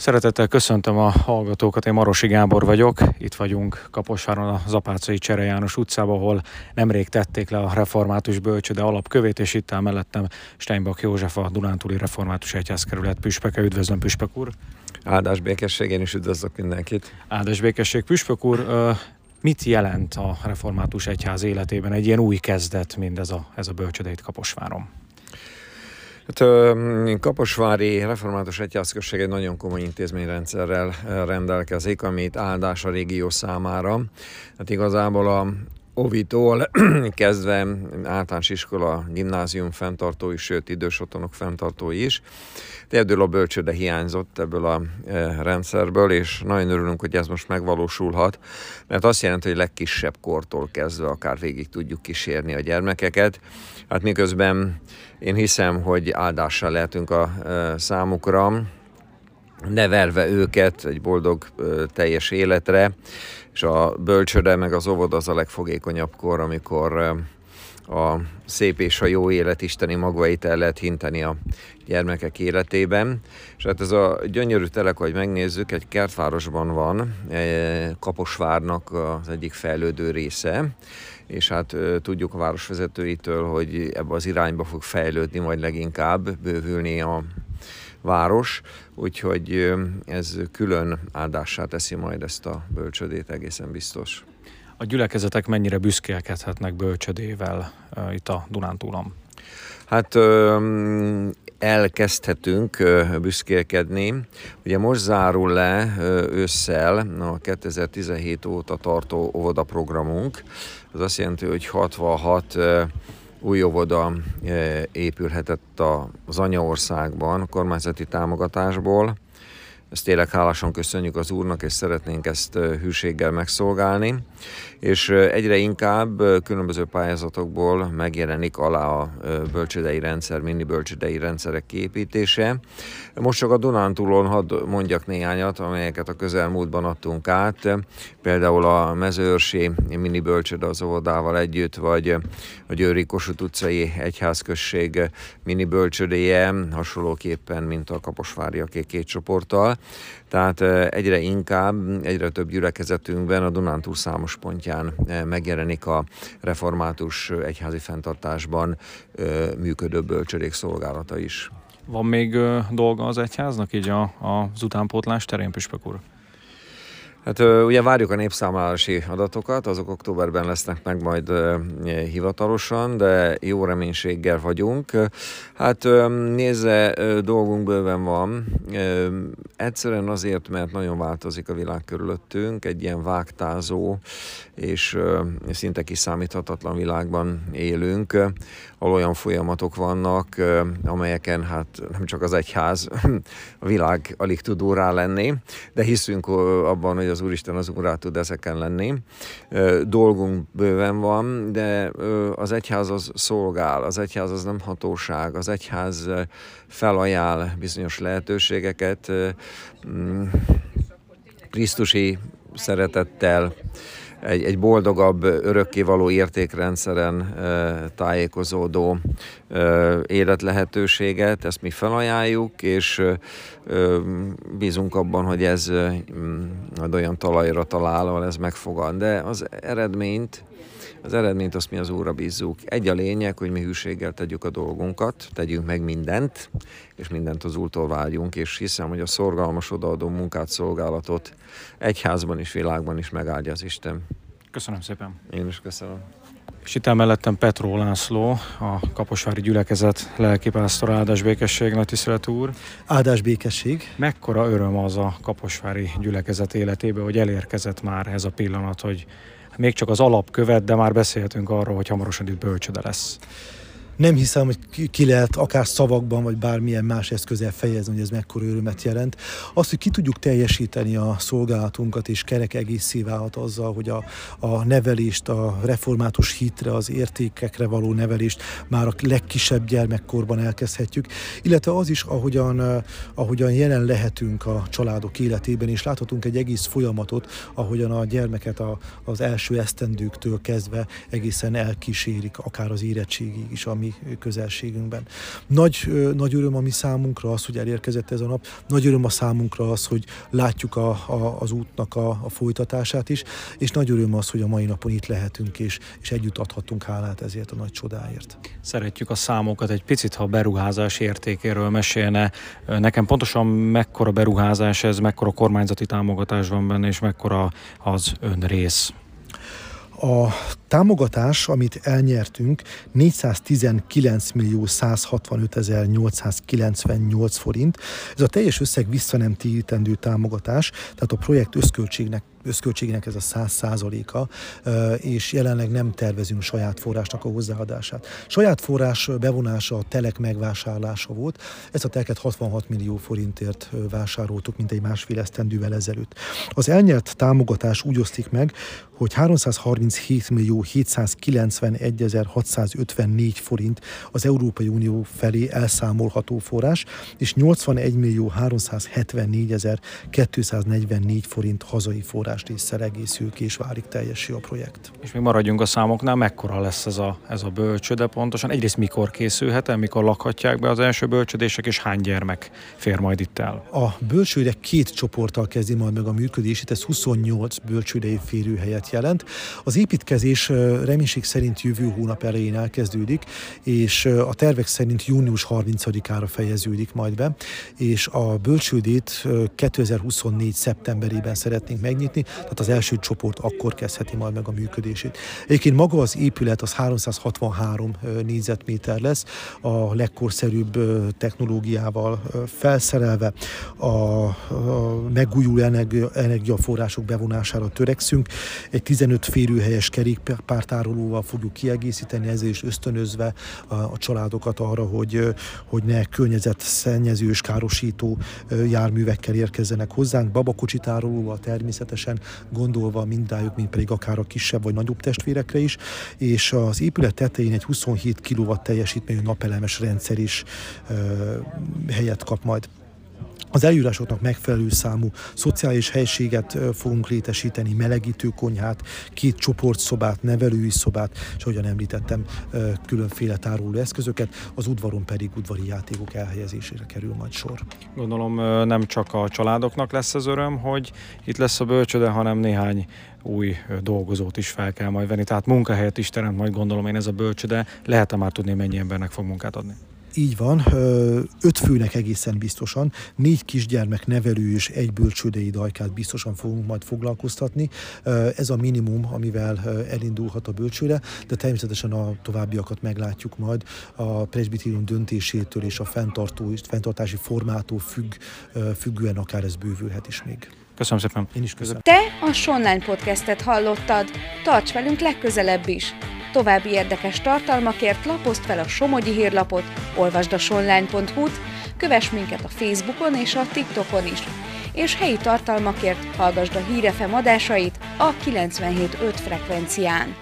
Szeretettel köszöntöm a hallgatókat, én Marosi Gábor vagyok. Itt vagyunk Kaposváron a Zapácai Csere János utcában, ahol nemrég tették le a református bölcsöde alapkövét, és itt áll mellettem Steinbach József, a Dunántúli Református Egyházkerület püspeke. Üdvözlöm, püspek úr! Áldás békesség, én is üdvözlök mindenkit! Áldás békesség, püspek úr! Mit jelent a református egyház életében egy ilyen új kezdet, mint ez a, ez a bölcsöde itt Kaposváron? Hát, Kaposvári Református Egyházközség egy nagyon komoly intézményrendszerrel rendelkezik, amit áldás a régió számára. Hát igazából a Ovitól kezdve általános iskola, gimnázium fenntartói, sőt idős otthonok fenntartói is. Egyedül a bölcsőde hiányzott ebből a rendszerből, és nagyon örülünk, hogy ez most megvalósulhat, mert azt jelenti, hogy legkisebb kortól kezdve akár végig tudjuk kísérni a gyermekeket. Hát miközben én hiszem, hogy áldással lehetünk a számukra, nevelve őket egy boldog, teljes életre, és a bölcsöde meg az óvoda az a legfogékonyabb kor, amikor a szép és a jó élet isteni magvait el lehet hinteni a gyermekek életében. És hát ez a gyönyörű telek, hogy megnézzük, egy kertvárosban van, Kaposvárnak az egyik fejlődő része, és hát tudjuk a városvezetőitől, hogy ebbe az irányba fog fejlődni, majd leginkább bővülni a város, úgyhogy ez külön áldássá teszi majd ezt a bölcsödét egészen biztos. A gyülekezetek mennyire büszkélkedhetnek bölcsödével uh, itt a Dunántúlon? Hát elkezdhetünk büszkélkedni. Ugye most zárul le ősszel a 2017 óta tartó óvodaprogramunk. Az azt jelenti, hogy 66 új óvoda épülhetett az anyaországban kormányzati támogatásból. Ezt tényleg hálásan köszönjük az Úrnak, és szeretnénk ezt hűséggel megszolgálni. És egyre inkább különböző pályázatokból megjelenik alá a bölcsödei rendszer, mini bölcsödei rendszerek kiépítése. Most csak a Dunántúlon hadd mondjak néhányat, amelyeket a közelmúltban adtunk át. Például a mezőörsi mini bölcsöde az óvodával együtt, vagy a Győri Kossuth utcai egyházközség mini bölcsödéje, hasonlóképpen, mint a Kaposváriaké két csoporttal. Tehát egyre inkább, egyre több gyülekezetünkben a Dunántúl számos pontján megjelenik a református egyházi fenntartásban működő bölcsödék szolgálata is. Van még dolga az egyháznak így a, az utánpótlás terén, Püspök úr? Hát ugye várjuk a népszámlálási adatokat, azok októberben lesznek meg majd hivatalosan, de jó reménységgel vagyunk. Hát nézze, dolgunk bőven van. Egyszerűen azért, mert nagyon változik a világ körülöttünk, egy ilyen vágtázó és szinte kiszámíthatatlan világban élünk, ahol olyan folyamatok vannak, amelyeken hát nem csak az egyház, a világ alig tud rá lenni, de hiszünk abban, hogy az Úristen az Úrá tud ezeken lenni. Dolgunk bőven van, de az egyház az szolgál, az egyház az nem hatóság, az egyház felajánl bizonyos lehetőségeket, mm, Krisztusi szeretettel, egy, egy boldogabb, örökkévaló értékrendszeren tájékozódó életlehetőséget, ezt mi felajánljuk, és bízunk abban, hogy ez majd olyan talajra talál, ahol ez megfogad. De az eredményt az eredményt azt mi az Úrra bízzuk. Egy a lényeg, hogy mi hűséggel tegyük a dolgunkat, tegyünk meg mindent, és mindent az Úrtól vágyunk, és hiszem, hogy a szorgalmas odaadó munkát, szolgálatot egyházban és világban is megáldja az Isten. Köszönöm szépen. Én is köszönöm. És itt mellettem Petró László, a Kaposvári Gyülekezet lelkipásztor áldás békesség, nagy tisztelet úr. Áldás békesség. Mekkora öröm az a Kaposvári Gyülekezet életébe, hogy elérkezett már ez a pillanat, hogy még csak az alapkövet, de már beszélhetünk arról, hogy hamarosan itt bölcsöde lesz. Nem hiszem, hogy ki lehet akár szavakban, vagy bármilyen más eszközzel fejezni, hogy ez mekkora örömet jelent. Az, hogy ki tudjuk teljesíteni a szolgálatunkat, és kerek egészé válhat azzal, hogy a, a nevelést, a református hitre, az értékekre való nevelést már a legkisebb gyermekkorban elkezdhetjük, illetve az is, ahogyan, ahogyan jelen lehetünk a családok életében, és láthatunk egy egész folyamatot, ahogyan a gyermeket a, az első esztendőktől kezdve egészen elkísérik, akár az érettségig is a mi közelségünkben. Nagy, nagy öröm a mi számunkra az, hogy elérkezett ez a nap, nagy öröm a számunkra az, hogy látjuk a, a, az útnak a, a folytatását is, és nagy öröm az, hogy a mai napon itt lehetünk, és, és együtt adhatunk hálát ezért a nagy csodáért. Szeretjük a számokat egy picit, ha a beruházás értékéről mesélne. Nekem pontosan mekkora beruházás ez, mekkora kormányzati támogatás van benne, és mekkora az ön rész? A támogatás, amit elnyertünk, 419 millió 165 ezer 898 forint. Ez a teljes összeg vissza nem térítendő támogatás, tehát a projekt összköltségnek összköltségének ez a száz százaléka, és jelenleg nem tervezünk saját forrásnak a hozzáadását. Saját forrás bevonása a telek megvásárlása volt. Ezt a teleket 66 millió forintért vásároltuk, mint egy másfél esztendővel ezelőtt. Az elnyert támogatás úgy osztik meg, hogy 337 millió 791 654 forint az Európai Unió felé elszámolható forrás, és 81 millió 374 244 forint hazai forrás részsel egészül ki, és válik teljesül a projekt. És még maradjunk a számoknál, mekkora lesz ez a, ez a bölcsöde pontosan? Egyrészt mikor készülhet el, mikor lakhatják be az első bölcsödések, és hány gyermek fér majd itt el? A bölcsőde két csoporttal kezdi majd meg a működését, ez 28 bölcsődei férőhelyet jelent. Az építkezés reménység szerint jövő hónap elején elkezdődik, és a tervek szerint június 30-ára fejeződik majd be, és a bölcsődét 2024. szeptemberében szeretnénk megnyitni, tehát az első csoport akkor kezdheti majd meg a működését. Egyébként maga az épület az 363 négyzetméter lesz, a legkorszerűbb technológiával felszerelve, a megújuló energiaforrások bevonására törekszünk. Egy 15 férőhelyes kerékpártárolóval fogjuk kiegészíteni, ezért is ösztönözve a, a családokat arra, hogy, hogy ne környezetszennyező és károsító járművekkel érkezzenek hozzánk. Babakocsi tárolóval természetesen gondolva mindájuk, mint pedig akár a kisebb vagy nagyobb testvérekre is, és az épület tetején egy 27 kW teljesítményű napelemes rendszer is helyet kap majd. Az előírásoknak megfelelő számú szociális helységet fogunk létesíteni, melegítő konyhát, két csoportszobát, nevelői szobát, és ahogyan említettem, különféle tároló eszközöket, az udvaron pedig udvari játékok elhelyezésére kerül majd sor. Gondolom nem csak a családoknak lesz az öröm, hogy itt lesz a bölcsöde, hanem néhány új dolgozót is fel kell majd venni. Tehát munkahelyet is teremt majd gondolom én ez a bölcsöde. Lehet-e már tudni, mennyi embernek fog munkát adni? Így van, öt főnek egészen biztosan, négy kisgyermek nevelő és egy bölcsődei dajkát biztosan fogunk majd foglalkoztatni. Ez a minimum, amivel elindulhat a bölcsőre, de természetesen a továbbiakat meglátjuk majd a presbitérium döntésétől és a fenntartó, fenntartási formától függ, függően akár ez bővülhet is még. Köszönöm szépen. Én is köszönöm. Te a Sonline podcastet hallottad. Tarts velünk legközelebb is. További érdekes tartalmakért lapozd fel a Somogyi hírlapot, olvasd a sonline.hu-t, kövess minket a Facebookon és a TikTokon is, és helyi tartalmakért hallgasd a Hírefem adásait a 97.5 frekvencián.